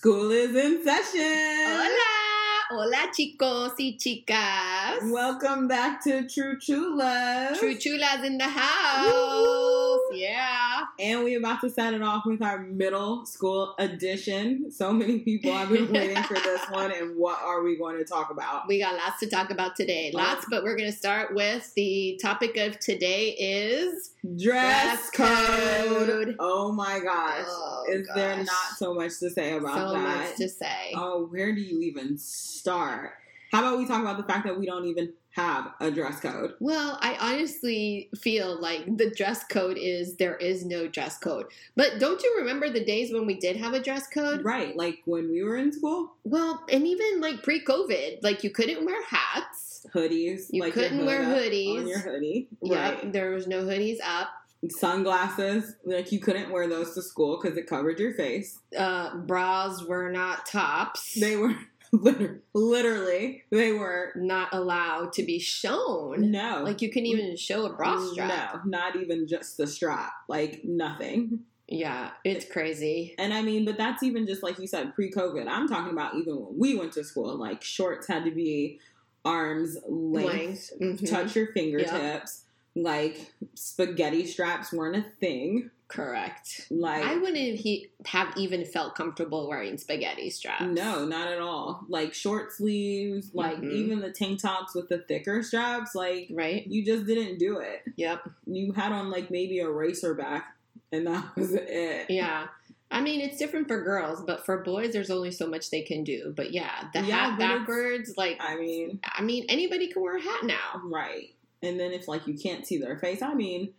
school, is in session. Hola, hola chicos y chicas. Welcome back to True Love. True chulas in the house. Woo. Yeah. And we're about to set it off with our middle school edition. So many people have been waiting for this one, and what are we going to talk about? We got lots to talk about today. Lots, but we're going to start with the topic of today is Dress, Dress code. code. Oh my gosh. Oh, is there not so much to say about so that? much to say. Oh, where do you even start? How about we talk about the fact that we don't even have a dress code? Well, I honestly feel like the dress code is there is no dress code. But don't you remember the days when we did have a dress code? Right, like when we were in school, Well, and even like pre-COVID, like you couldn't wear hats. hoodies. You like couldn't wear hoodies. on your hoodie. Right. there was no hoodies up. Sunglasses, like you couldn't wear those to school because it covered your face. Uh, bras were not tops. They were literally, they were not allowed to be shown. no, Like you couldn't even show a bra strap. No, not even just the strap, like nothing. Yeah, it's crazy. And I mean, but that's even just like you said, pre-COVID. I'm talking about even when we went to school, like shorts had to be arms length, Length, mhm. touch your fingertips. Like spaghetti straps weren't a thing. Correct. Like I wouldn't he have even felt comfortable wearing spaghetti straps. no, not at all. Like short sleeves, like Mhm. even the tank tops with the thicker straps. Like Right? you just didn't do it. Yep. You had on like maybe a racer back, and that was it. Yeah. I mean, it's different for girls, but for boys, there's only so much they can do. But yeah, the Yeah, hat backwards, like, I mean, I mean, anybody can wear a hat now. Right. And then if like you can't see their face, I mean,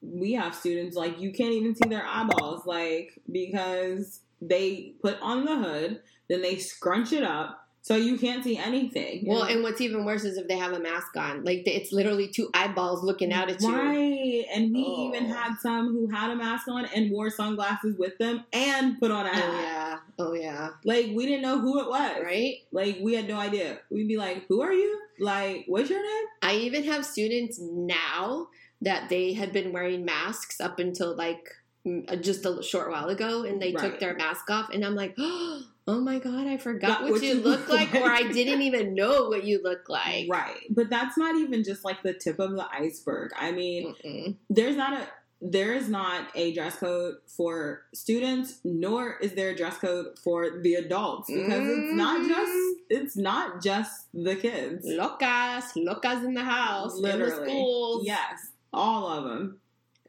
we have students like you can't even see their eyeballs, like because they put on the hood, then they scrunch it up so you can't see anything. Well, and what's even worse is if they have a mask on. Like, it's literally two eyeballs looking out at you. Right. And we Oh. even had some who had a mask on and wore sunglasses with them and put on a oh, hat. Oh, yeah. Oh, yeah. Like we didn't know who it was. Right? Like we had no idea. We'd be like, Who are you? Like, what's your name? I even have students now that they had been wearing masks up until like mm, just a short while ago and they took their mask off and I'm like, oh my god, I forgot Got what, what you you look look like, or I didn't even know what you look like. Right. But that's not even just like the tip of the iceberg. I mean, Mm-mm. there's not a there is not a dress code for students nor is there a dress code for the adults because it's not Mhm. just it's not just the kids Locas, locas in the house, in the literally schools. yes all of them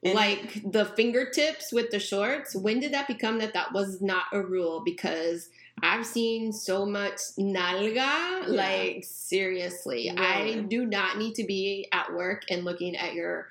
And- like the fingertips with the shorts when did that become that that was not a rule? Because i've seen so much nalga like seriously. I do not need to be at work and looking at your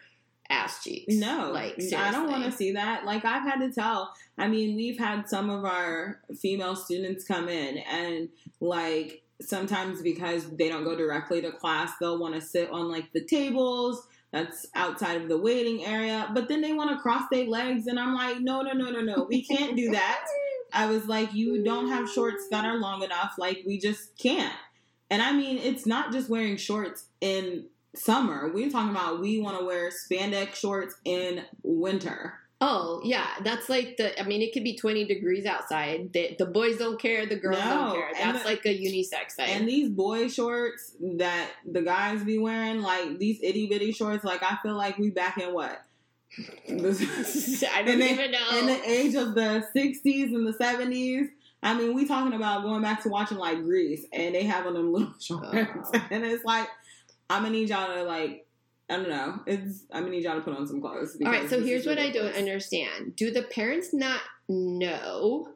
ass cheeks. No. Like i don't want to see that. Like i've had to tell i mean we've had some of our female students come in and like sometimes because they don't go directly to class they'll want to sit on like the tables that's outside of the waiting area but then they want to cross their legs and i'm like no no no no no we can't do that. I was like you don't have shorts that are long enough like we just can't. And i mean it's not just wearing shorts in summer we're talking about we want to wear spandex shorts in winter oh yeah that's like the i mean it could be 20 degrees outside the, the boys don't care the girls No, don't care that's the- like a unisex thing. And these boy shorts that the guys be wearing like these itty bitty shorts like i feel like we back in what? I don't the- even know. in the age of the 60s and the 70s i mean we talking about going back to watching like grease and they have on them little shorts. Oh. and it's like i'm gonna need y'all to like i don't know it's i'm gonna need y'all to put on some clothes All right, so here's what I don't understand. Do the parents not know?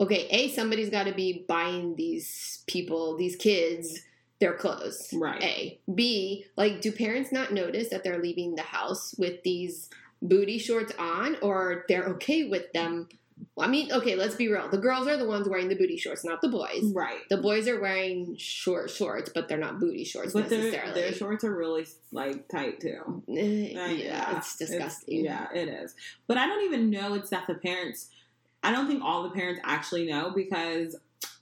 Okay, A, somebody's got to be buying these people, these kids, their clothes. Right. A. B, like, do parents not notice that they're leaving the house with these booty shorts on or they're okay with them Well, I mean, okay, let's be real. The girls are the ones wearing the booty shorts, not the boys. Right. The boys are wearing short shorts, but they're not booty shorts But necessarily. their shorts are really like tight too. Eh, Uh, yeah, it's disgusting. yeah, it is. But I don't even know it's that the parents. I don't think all the parents actually know because.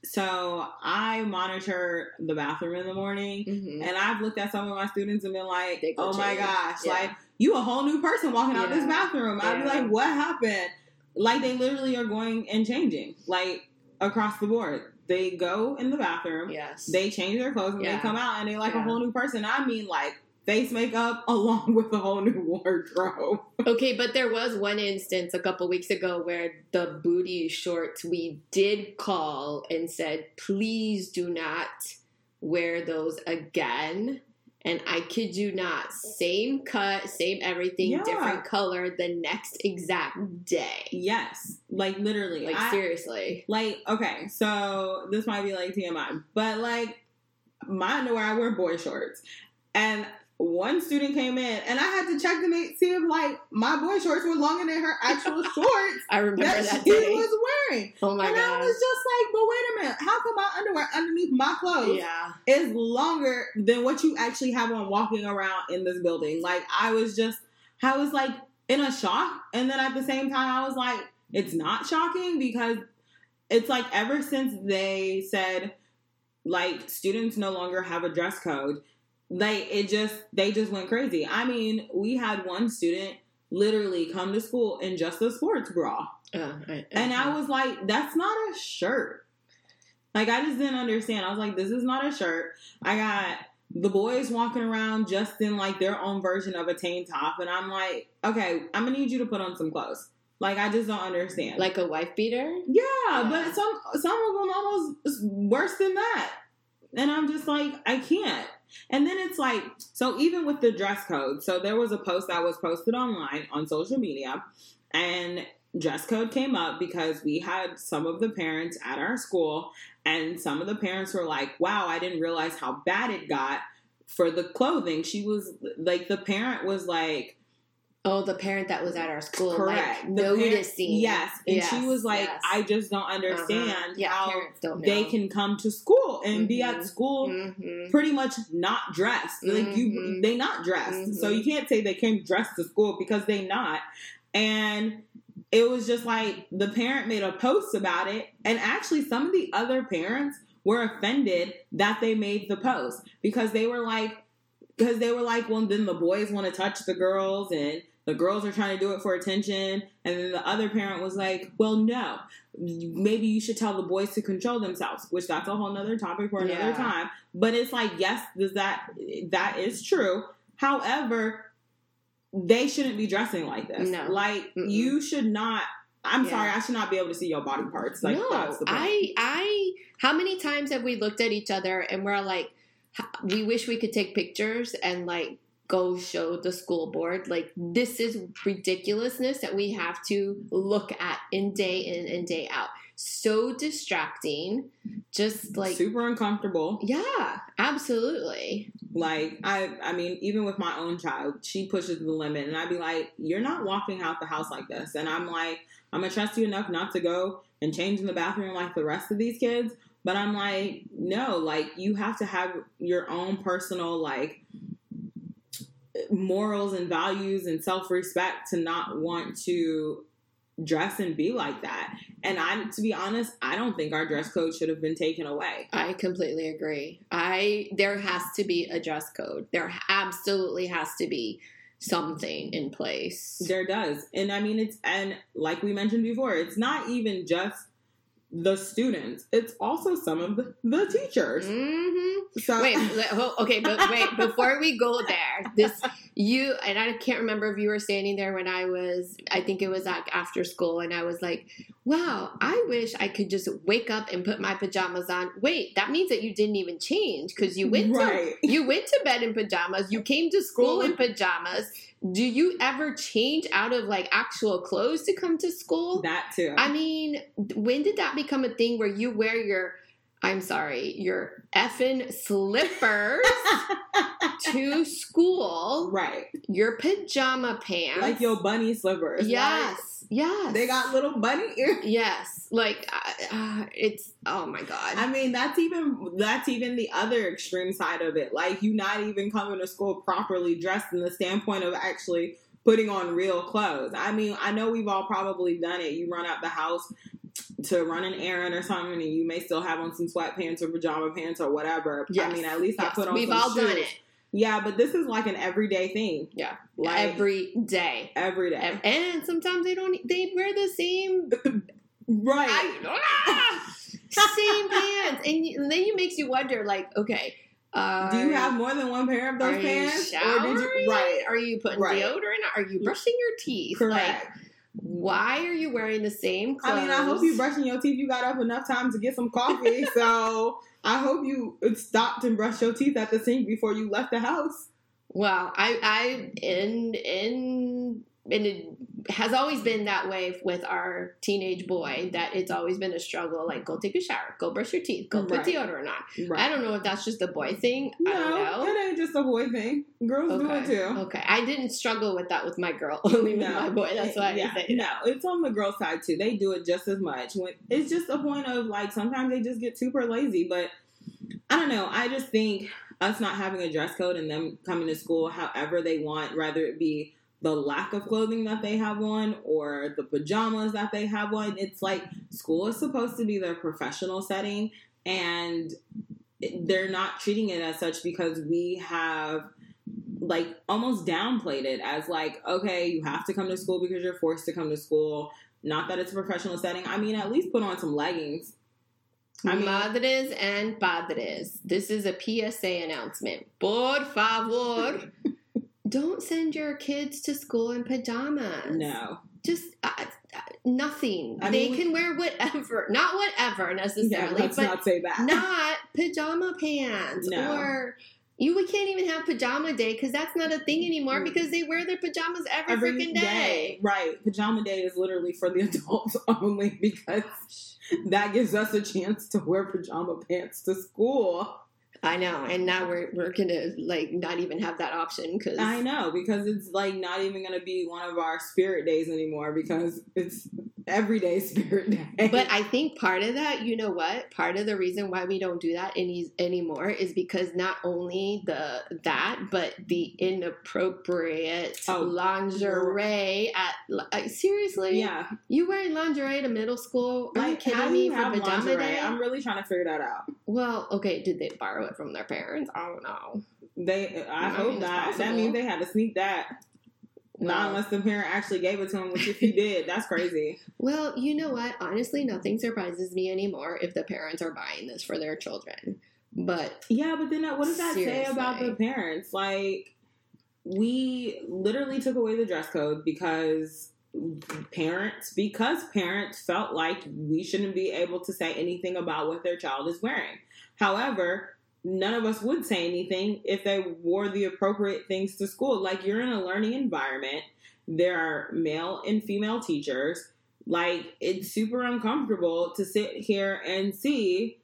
So I monitor the bathroom in the morning, Mhm. and I've looked at some of my students and been like, "Oh my gosh, Yeah. like you a whole new person walking out this Yeah. bathroom." I'd be like, "What happened?" Like they literally are going and changing, like across the board. They go in the bathroom, Yes. they change their clothes, and Yeah. they come out and they like a whole new person. I mean, like face makeup along with a whole new wardrobe. Okay, but there was one instance a couple weeks ago where the booty shorts we did call and said, please do not wear those again. And I kid you not, same cut, same everything, Yeah. different color the next exact day. Yes, like literally. Like, I- seriously. Like, okay, so this might be like TMI, but like my underwear, I wear boy shorts. And one student came in and I had to check to make, see if like my boy shorts were longer than her actual shorts I remember that, that she day. was wearing. oh my and I was just like, but wait a minute, how come my underwear underneath my clothes Yeah. is longer than what you actually have on walking around in this building? Like, I was just, I was like in a shock. And then at the same time, I was like, it's not shocking because it's like ever since they said like students no longer have a dress code like it just they just went crazy i mean we had one student literally come to school in just a sports bra Uh, I- and i was like that's not a shirt like i just didn't understand i was like this is not a shirt i got the boys walking around just in like their own version of a tank top and i'm like okay i'm gonna need you to put on some clothes like i just don't understand like a wife beater? yeah, Yeah. but some some of them almost worse than that. And I'm just like, I can't. And then it's like, so even with the dress code, so there was a post that was posted online on social media, and dress code came up because we had some of the parents at our school, and some of the parents were like, wow, I didn't realize how bad it got for the clothing. She was like, the parent was like, Oh, the parent that was at our school, correct. like The parent- noticing. yes. And she was like, yes. I just don't Uh-huh. understand Yeah, how don't they can come to school and be at Mhm. school Mhm. pretty much not dressed. Like you, Mhm. they not dressed. So you can't say they came dressed to school because they not. And it was just like the parent made a post about it, and actually some of the other parents were offended that they made the post because they were like, because they were like, well, then the boys want to touch the girls and the girls are trying to do it for attention. And then the other parent was like, well, no, maybe you should tell the boys to control themselves, which that's a whole nother topic for another Yeah. time. But it's like, yes, does that, that is true. However, they shouldn't be dressing like this. No. Like, Mm-mm. you should not, I'm Yeah. sorry, I should not be able to see your body parts. Like, no, that's the point. I, I, how many times have we looked at each other and we're like, we wish we could take pictures and like go show the school board. Like, this is ridiculousness that we have to look at in day in and day out. So distracting. Just like, super uncomfortable. yeah, absolutely. Like I, I mean, even with my own child, she pushes the limit, and I'd be like, "You're not walking out the house like this." And I'm like, "I'm gonna trust you enough not to go and change in the bathroom like the rest of these kids." But I'm like, no, like you have to have your own personal like morals and values and self respect to not want to dress and be like that. And I, to be honest, I don't think our dress code should have been taken away. I completely agree. I there has to be a dress code. There absolutely has to be something in place. There does. And I mean, it's, and like we mentioned before, it's not even just the students, it's also some of the, the teachers. hmm So, Wait, okay, but wait, before we go there, this you and I can't remember if you were standing there when I was. I think it was like after school, and I was like, "Wow, I wish I could just wake up and put my pajamas on." Wait, that means that you didn't even change because you went Right. to you went to bed in pajamas. You came to school in pajamas. Do you ever change out of like actual clothes to come to school? that too. I mean, when did that become a thing where you wear your I'm sorry, your effing slippers to school, right. your pajama pants. Like your bunny slippers. Like, Yes. Yes. they got little bunny ears. Yes. Like, uh, uh, it's, oh my God. I mean, that's even that's even the other extreme side of it. Like you not even coming to school properly dressed in the standpoint of actually putting on real clothes. I mean, I know we've all probably done it. You run out the house to run an errand or something, and you may still have on some sweatpants or pajama pants or whatever. Yes. I mean, at least I put on. We've all done it. Yeah, but this is like an everyday thing. Yeah. Like Every day. every day. And sometimes they don't, they wear the same right. I, ah! same pants, and, you, and then it makes you wonder, like, okay, uh, Do you have more than one pair of those pants? You or did you right. Are you putting Right. deodorant? Are you brushing your teeth? Correct. Like, why are you wearing the same clothes? I mean, I hope you brushing your teeth. You got up enough time to get some coffee, so I hope you stopped and brushed your teeth at the sink before you left the house. Well, I, I, in, in, and it has always been that way with our teenage boy. That it's always been a struggle. Like, go take a shower, go brush your teeth, go put Right. deodorant on. Right. I don't know if that's just a boy thing. I don't know. No, it ain't just a boy thing. Girls do it too. Okay. I didn't struggle with that with my girl, only with No. my boy. That's why yeah, I say no, it's on the girl side too. They do it just as much. When it's just a point of like sometimes they just get super lazy. But I don't know. I just think us not having a dress code and them coming to school however they want, rather it be the lack of clothing that they have on or the pajamas that they have on, it's like school is supposed to be their professional setting and they're not treating it as such because we have like almost downplayed it as like okay you have to come to school because you're forced to come to school. Not that it's a professional setting. I mean at least put on some leggings. I mean- Madres and padres, this is a PSA announcement. Por favor, don't send your kids to school in pajamas. no Just uh, uh, nothing. I they mean, can wear whatever. Not whatever yeah, necessarily, let's but not say that not pajama pants No. or you we can't even have pajama day because that's not a thing anymore because they wear their pajamas every, every freaking day. right pajama day is literally for the adults only because that gives us a chance to wear pajama pants to school I know, and now we're we're gonna like not even have that option because i know because it's like not even gonna be one of our spirit days anymore because it's everyday spirit day But I think part of that, you know what? Part of the reason why we don't do that any anymore is because not only the that, but the inappropriate Oh, lingerie at like, uh, seriously. yeah you wearing lingerie to middle school? Are you Like, kidding how do me you for have pajama lingerie? day? I'm really trying to figure that out. well, okay. Did they borrow it from their parents? I don't know. They, I I hope mean, not. That means they had to sneak that. not unless the parent actually gave it to him, which if he did, that's crazy. well, you know what? Honestly, nothing surprises me anymore if the parents are buying this for their children. But Yeah, but then that, what does that say about the parents? Like, we literally took away the dress code because parents, because parents felt like we shouldn't be able to say anything about what their child is wearing. However, none of us would say anything if they wore the appropriate things to school. Like, you're in a learning environment, there are male and female teachers. Like, it's super uncomfortable to sit here and see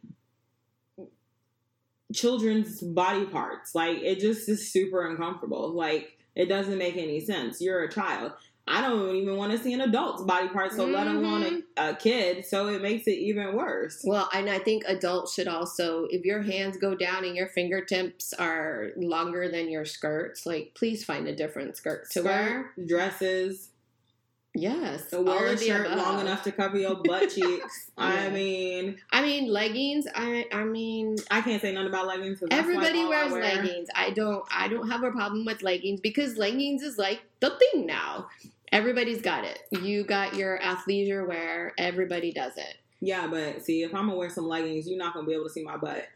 children's body parts. Like it just is super uncomfortable. Like it doesn't make any sense. You're a child. I don't even want to see an adult's body part, so let alone a, mm-hmm. a kid. So it makes it even worse. Well, and I think adults should also, if your hands go down and your fingertips are longer than your skirts, like please find a different skirt to wear. Dresses, Yes, all wear a shirt above. long enough to cover your butt cheeks. I Yeah. mean, I mean, leggings. I I mean, I can't say nothing about leggings. everybody all I wears wear. leggings. I don't. I don't have a problem with leggings because leggings is like the thing now. Everybody's got it. You got your athleisure wear. Everybody does it. Yeah, but see, if I'm gonna wear some leggings, you're not gonna be able to see my butt.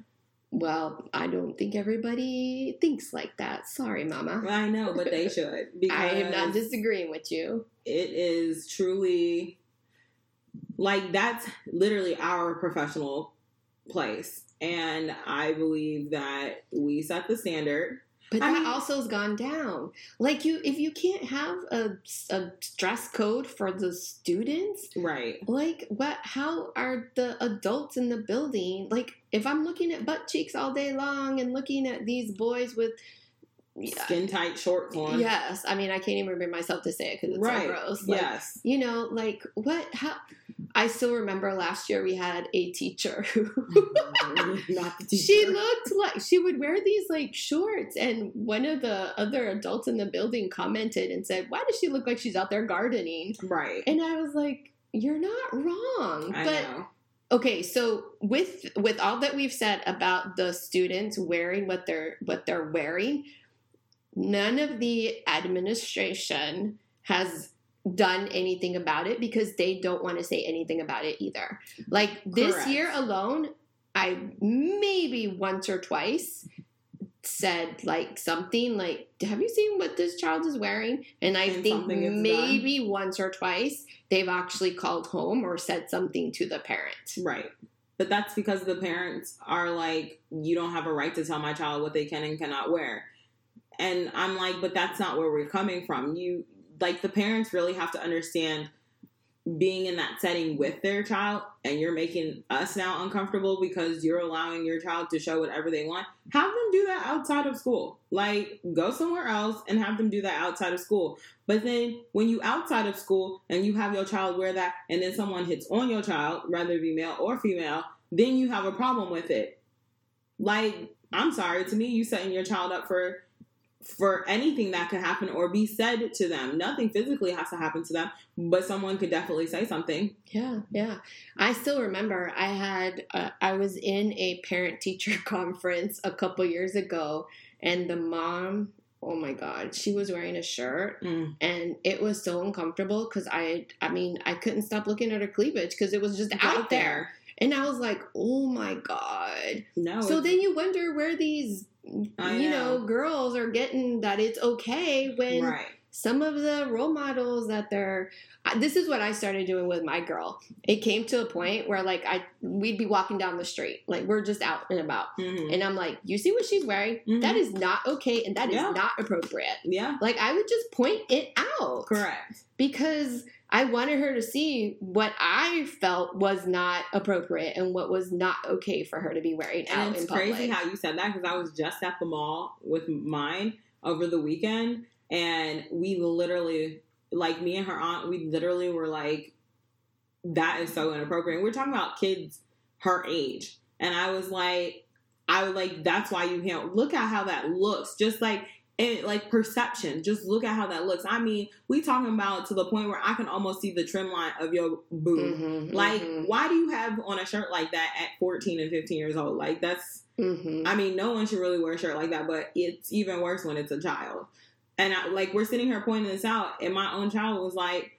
Well, I don't think everybody thinks like that. Sorry, Mama. I know, but they should because I am not disagreeing with you. it is truly like that's literally our professional place and i believe that we set the standard But I that mean- also has gone down. Like you, if you can't have a, a dress code for the students, Right. like what? How are the adults in the building? Like if I'm looking at butt cheeks all day long and looking at these boys with, Skin tight shorts on. yes, I mean I can't even bring myself to say it because it's Right. so gross. Like, yes. you know, like what? How? I still remember last year we had a teacher who Not the teacher. she looked like she would wear these like shorts and one of the other adults in the building commented and said why does she look like she's out there gardening Right. and i was like you're not wrong I but know. okay so with with all that we've said about the students wearing what they're what they're wearing none of the administration has done anything about it because they don't want to say anything about it either like this Correct. year alone i maybe once or twice said like something like have you seen what this child is wearing and i And think maybe once or twice they've actually called home or said something to the parent Right. But that's because the parents are like, you don't have a right to tell my child what they can and cannot wear. And I'm like, but that's not where we're coming from. You like the parents really have to understand being in that setting with their child and you're making us now uncomfortable because you're allowing your child to show whatever they want. Have them do that outside of school. Like go somewhere else and have them do that outside of school. But then when you outside of school and you have your child wear that and then someone hits on your child, whether it be male or female, then you have a problem with it. Like, I'm sorry, to me, you setting your child up for for anything that could happen or be said to them. Nothing physically has to happen to them, but someone could definitely say something. Yeah, yeah. I still remember I had uh, I was in a parent teacher conference a couple years ago, and the mom, oh my god, she was wearing a shirt, Mm. and it was so uncomfortable because I, I mean, I couldn't stop looking at her cleavage because it was just out there, and I was like, oh my god. No. So then you wonder where these, I you know, girls are getting that it's okay when right. some of the role models that they're this is what i started doing with my girl it came to a point where like i we'd be walking down the street like we're just out and about Mhm. and i'm like you see what she's wearing Mhm. That is not okay and that is Yeah. not appropriate Yeah, like i would just point it out correct. because i wanted her to see what i felt was not appropriate and what was not okay for her to be wearing out And it's in public crazy how you said that because I was just at the mall with mine over the weekend, and we literally, like me and her aunt, we literally were like, "That is so inappropriate." We're talking about kids her age, and I was like, "I was like, that's why you can't look at how that looks." Just like and like perception, just look at how that looks. I mean, we talking about to the point where I can almost see the trim line of your boob. Mhm, Like, mhm, why do you have on a shirt like that at 14 and 15 years old? Like, that's, mhm. I mean, no one should really wear a shirt like that, but it's even worse when it's a child. And I, like, we're sitting here pointing this out, and my own child was like,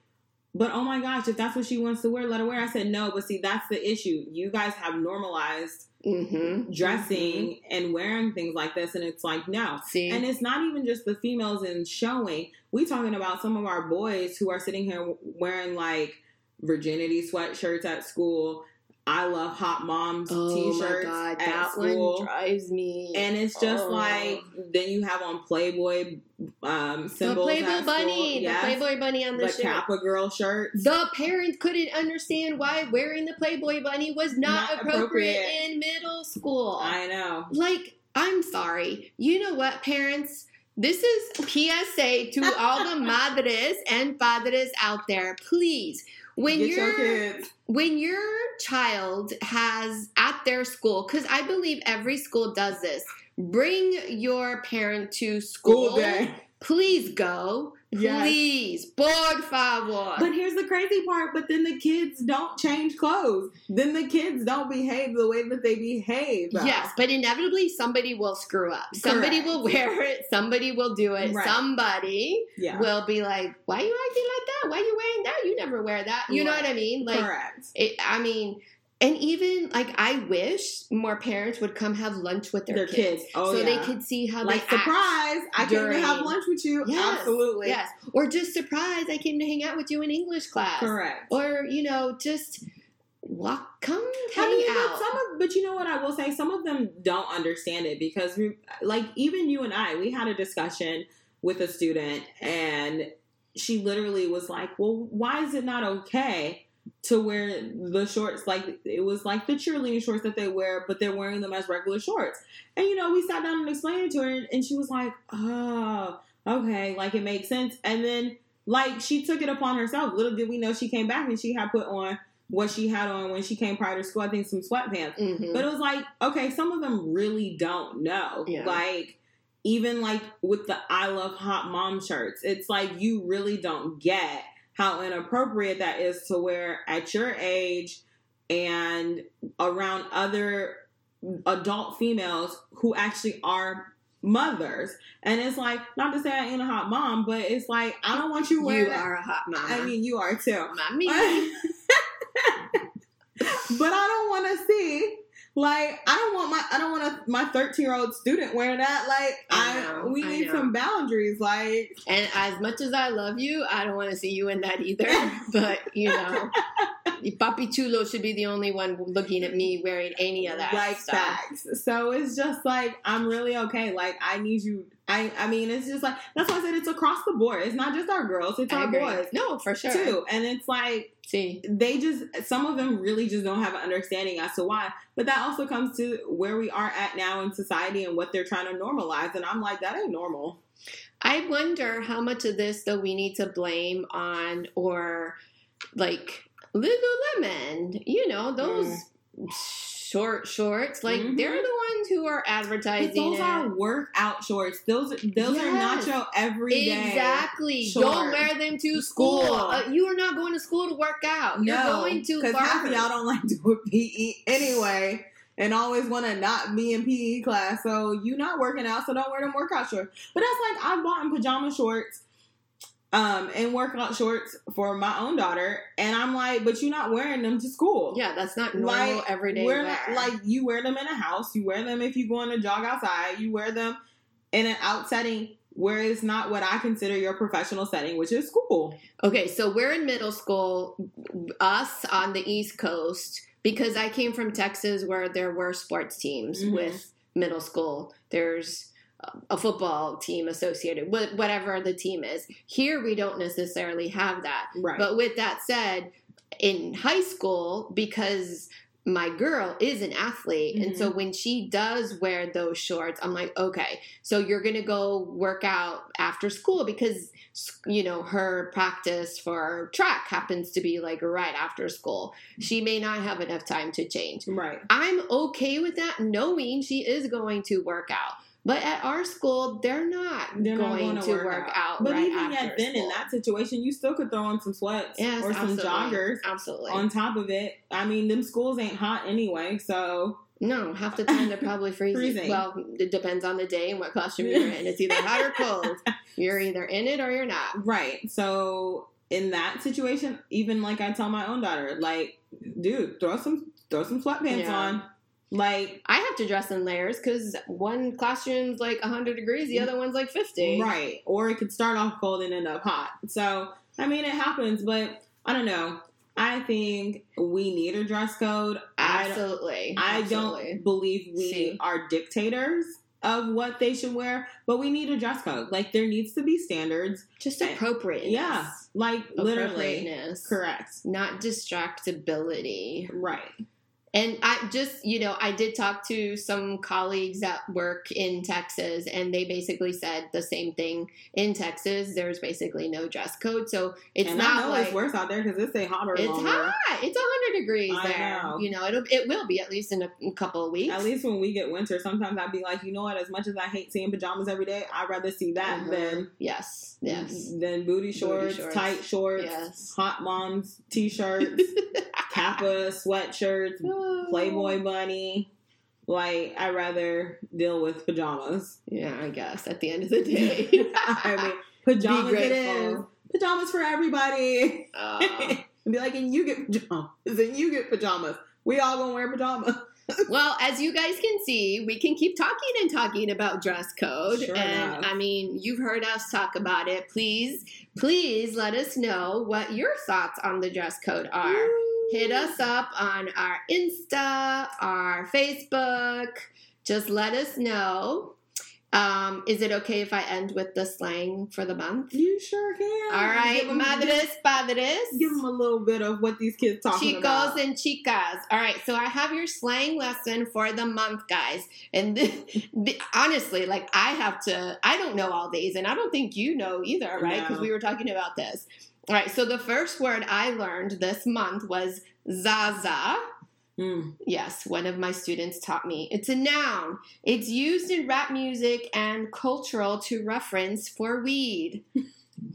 but oh my gosh, if that's what she wants to wear, let her wear. I said, no, but see, that's the issue. You guys have normalized Mhm, dressing and wearing things like this, and it's like, no. see And it's not even just the females in showing. We talking about some of our boys who are sitting here wearing like virginity sweatshirts at school. I love hot moms Oh t-shirts my god, at that school. one drives me. and it's just Oh. like then you have on Playboy um the Playboy bunny. Yes. the Playboy bunny on the, the shirt. Kappa girl shirts. The parents couldn't understand why wearing the Playboy bunny was not, Not appropriate, appropriate. in middle school. I know. like, I'm sorry. You know what, parents? This is PSA to all the madres and padres out there. Please, when Get your when your child has at their school, because I believe every school does this, bring your parent to school. School day. Please go. Yes. Please. Por favor. But here's the crazy part. But then the kids don't change clothes. Then the kids don't behave the way that they behave. Yes, but inevitably somebody will screw up. Somebody Correct. will wear it. Somebody will do it. Right. Somebody Yeah. will be like, "Why are you acting like that? Why are you wearing that? You never wear that." You know what I mean? Like, Correct. it, I mean, and even like I wish more parents would come have lunch with their, Their kids. Oh, so yeah. they could see how like they act. surprise! I came to have lunch with you. Yes, Absolutely. Yes, or just surprise! I came to hang out with you in English class. Correct. Or you know, just walk, come I hang mean, out. but some of, but you know what I will say, some of them don't understand it because we, like, even you and I, we had a discussion with a student, and she literally was like, "Well, why is it not okay to wear the shorts? Like, it was like the cheerleading shorts that they wear, but they're wearing them as regular shorts." And you know, we sat down and explained it to her, and she was like, "Oh, okay, like it makes sense." And then, like, she took it upon herself. Little did we know, she came back and she had put on what she had on when she came prior to school. I think some sweatpants. Mhm. But it was like, okay, some of them really don't know. Yeah. Like, even like with the I love hot mom shirts, it's like you really don't get how inappropriate that is to wear at your age and around other adult females who actually are mothers. And it's like, not to say I ain't a hot mom, but it's like, I don't want you wearing you are a hot mom. I mean, you are too. mommy. but I don't want to see like I don't want my I don't want a, my 13 year old student wearing that. Like I I, we I need know. some boundaries. Like And as much as I love you, I don't want to see you in that either. But you know, Papi Chulo should be the only one looking at me wearing any of that like stuff. facts. So it's just like I'm really okay. Like I need you. I I mean it's just like that's why I said it's across the board. It's not just our girls. It's I our agree. boys No, for sure. too. And it's like See, they just some of them really just don't have an understanding as to why but that also comes to where we are at now in society and what they're trying to normalize and i'm like that ain't normal I wonder how much of this though we need to blame on or like Lululemon. You know those short shorts. Like Mhm. they're the ones who are but advertising those it. are workout shorts those those are not your everyday Exactly. short. Don't wear them to school. School. Uh, you are not going to school to work out. You're no going to because half of y'all don't like doing pe anyway and always want to not be in PE class. So you not working out, so don't wear them workout shorts. But that's like I bought in pajama shorts um and workout shorts for my own daughter and I'm like, but you're not wearing them to school. Yeah, that's not normal Like, everyday wear like you wear them in a house, you wear them if you go on a jog outside, you wear them in an out setting where it's not what I consider your professional setting, which is school. Okay, so we're in middle school, us on the East Coast, because I came from Texas where there were sports teams Mhm. with middle school. There's a football team associated with whatever the team is. Here we don't necessarily have that. Right. But with that said, in high school, because my girl is an athlete, and so mm-hmm. when she does wear those shorts, I'm like, okay, so you're gonna go work out after school because you know her practice for track happens to be like right after school. She may not have enough time to change. right. I'm okay with that, knowing she is going to work out. But at our school, they're not They're not going going to work, out. But right even yet, then in that situation, you still could throw on some sweats Yes, or some joggers absolutely. on top of it. I mean, them schools ain't hot anyway, so No, half the time they're probably freezing. Freezing. Well, it depends on the day and what costume you're in. It's either hot or cold. You're either in it or you're not. right. So in that situation, even like I tell my own daughter, like, dude, throw some throw some sweatpants Yeah. on. Like, I have to dress in layers because one classroom's like 100 degrees, the mm. other one's like 50. right. Or it could start off cold and end up hot. So I mean, it happens, but I don't know. I think we need a dress code. I don't- Absolutely. I don't believe we See. are dictators of what they should wear, but we need a dress code. Like there needs to be standards. Just appropriate. Yeah, like literally correct. Not distractibility. Right. And I just, you know, I did talk to some colleagues at work in Texas, and they basically said the same thing. In Texas, there's basically no dress code, so it's and not I know like it's worse out there because it's a hotter. it's longer. hot. It's hundred degrees I there. know. You know, it'll it will be at least in a, a couple of weeks. At least when we get winter, sometimes I'd be like, you know what? As much as I hate seeing pajamas every day, I'd rather see that Mhm. than yes, yes, than booty shorts, shorts. tight shorts, yes. hot moms t-shirts, kappa sweatshirts, Playboy bunny. Like I'd rather deal with pajamas. Yeah, I guess at the end of the day. I mean, pajamas it is. Pajamas for everybody. Uh, and be like, and you get pajamas, and you get pajamas. We all gonna wear pajamas. well, as you guys can see, we can keep talking and talking about dress code. Sure and enough. I mean, you've heard us talk about it. Please, please let us know what your thoughts on the dress code are. Hit us up on our Insta, our Facebook. Just let us know. Um, is it okay if I end with the slang for the month? You sure can. All right, madres, padres. Give them a little bit of what these kids talking Chicos about. and chicas. All right, so I have your slang lesson for the month, guys. And th- th- honestly, like I have to, I don't know all these, and I don't think you know either, right? Because No. we were talking about this. All right, so the first word I learned this month was zaza. Mm. Yes, one of my students taught me. It's a noun. It's used in rap music and cultural to reference for weed.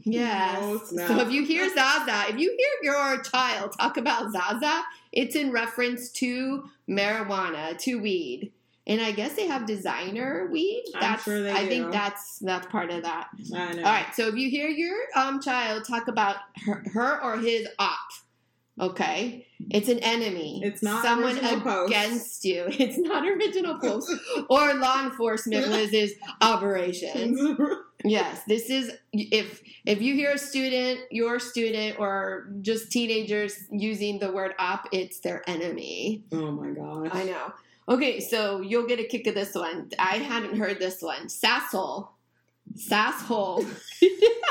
Yes. Snap. so if you hear Zaza, if you hear your child talk about Zaza, it's in reference to marijuana, to weed. And I guess they have designer weed. I'm That's sure they I do. think that's that's part of that. I know. All right. So if you hear your um child talk about her, her or his op, okay, it's an enemy. It's not someone original post. against you. It's not original post or law enforcement Liz's operation. Yes, this is if if you hear a student, your student, or just teenagers using the word op, it's their enemy. oh my gosh. I know. Okay, so you'll get a kick of this one. I hadn't heard this one. Sasshole. Sasshole.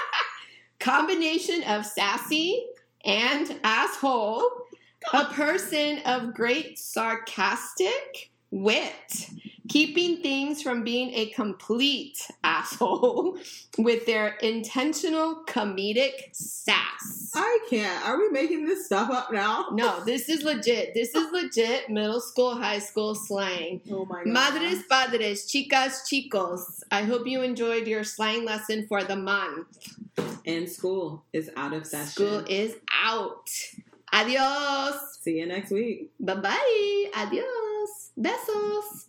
Combination of sassy and asshole. A person of great sarcastic wit. Keeping things from being a complete asshole with their intentional comedic sass. I can't. Are we making this stuff up now? No, this is legit. This is legit middle school, high school slang. Oh my god. Madres, padres, chicas, chicos. I hope you enjoyed your slang lesson for the month. And school is out of session. School is out. Adios. See you next week. Bye bye. Adios. Besos.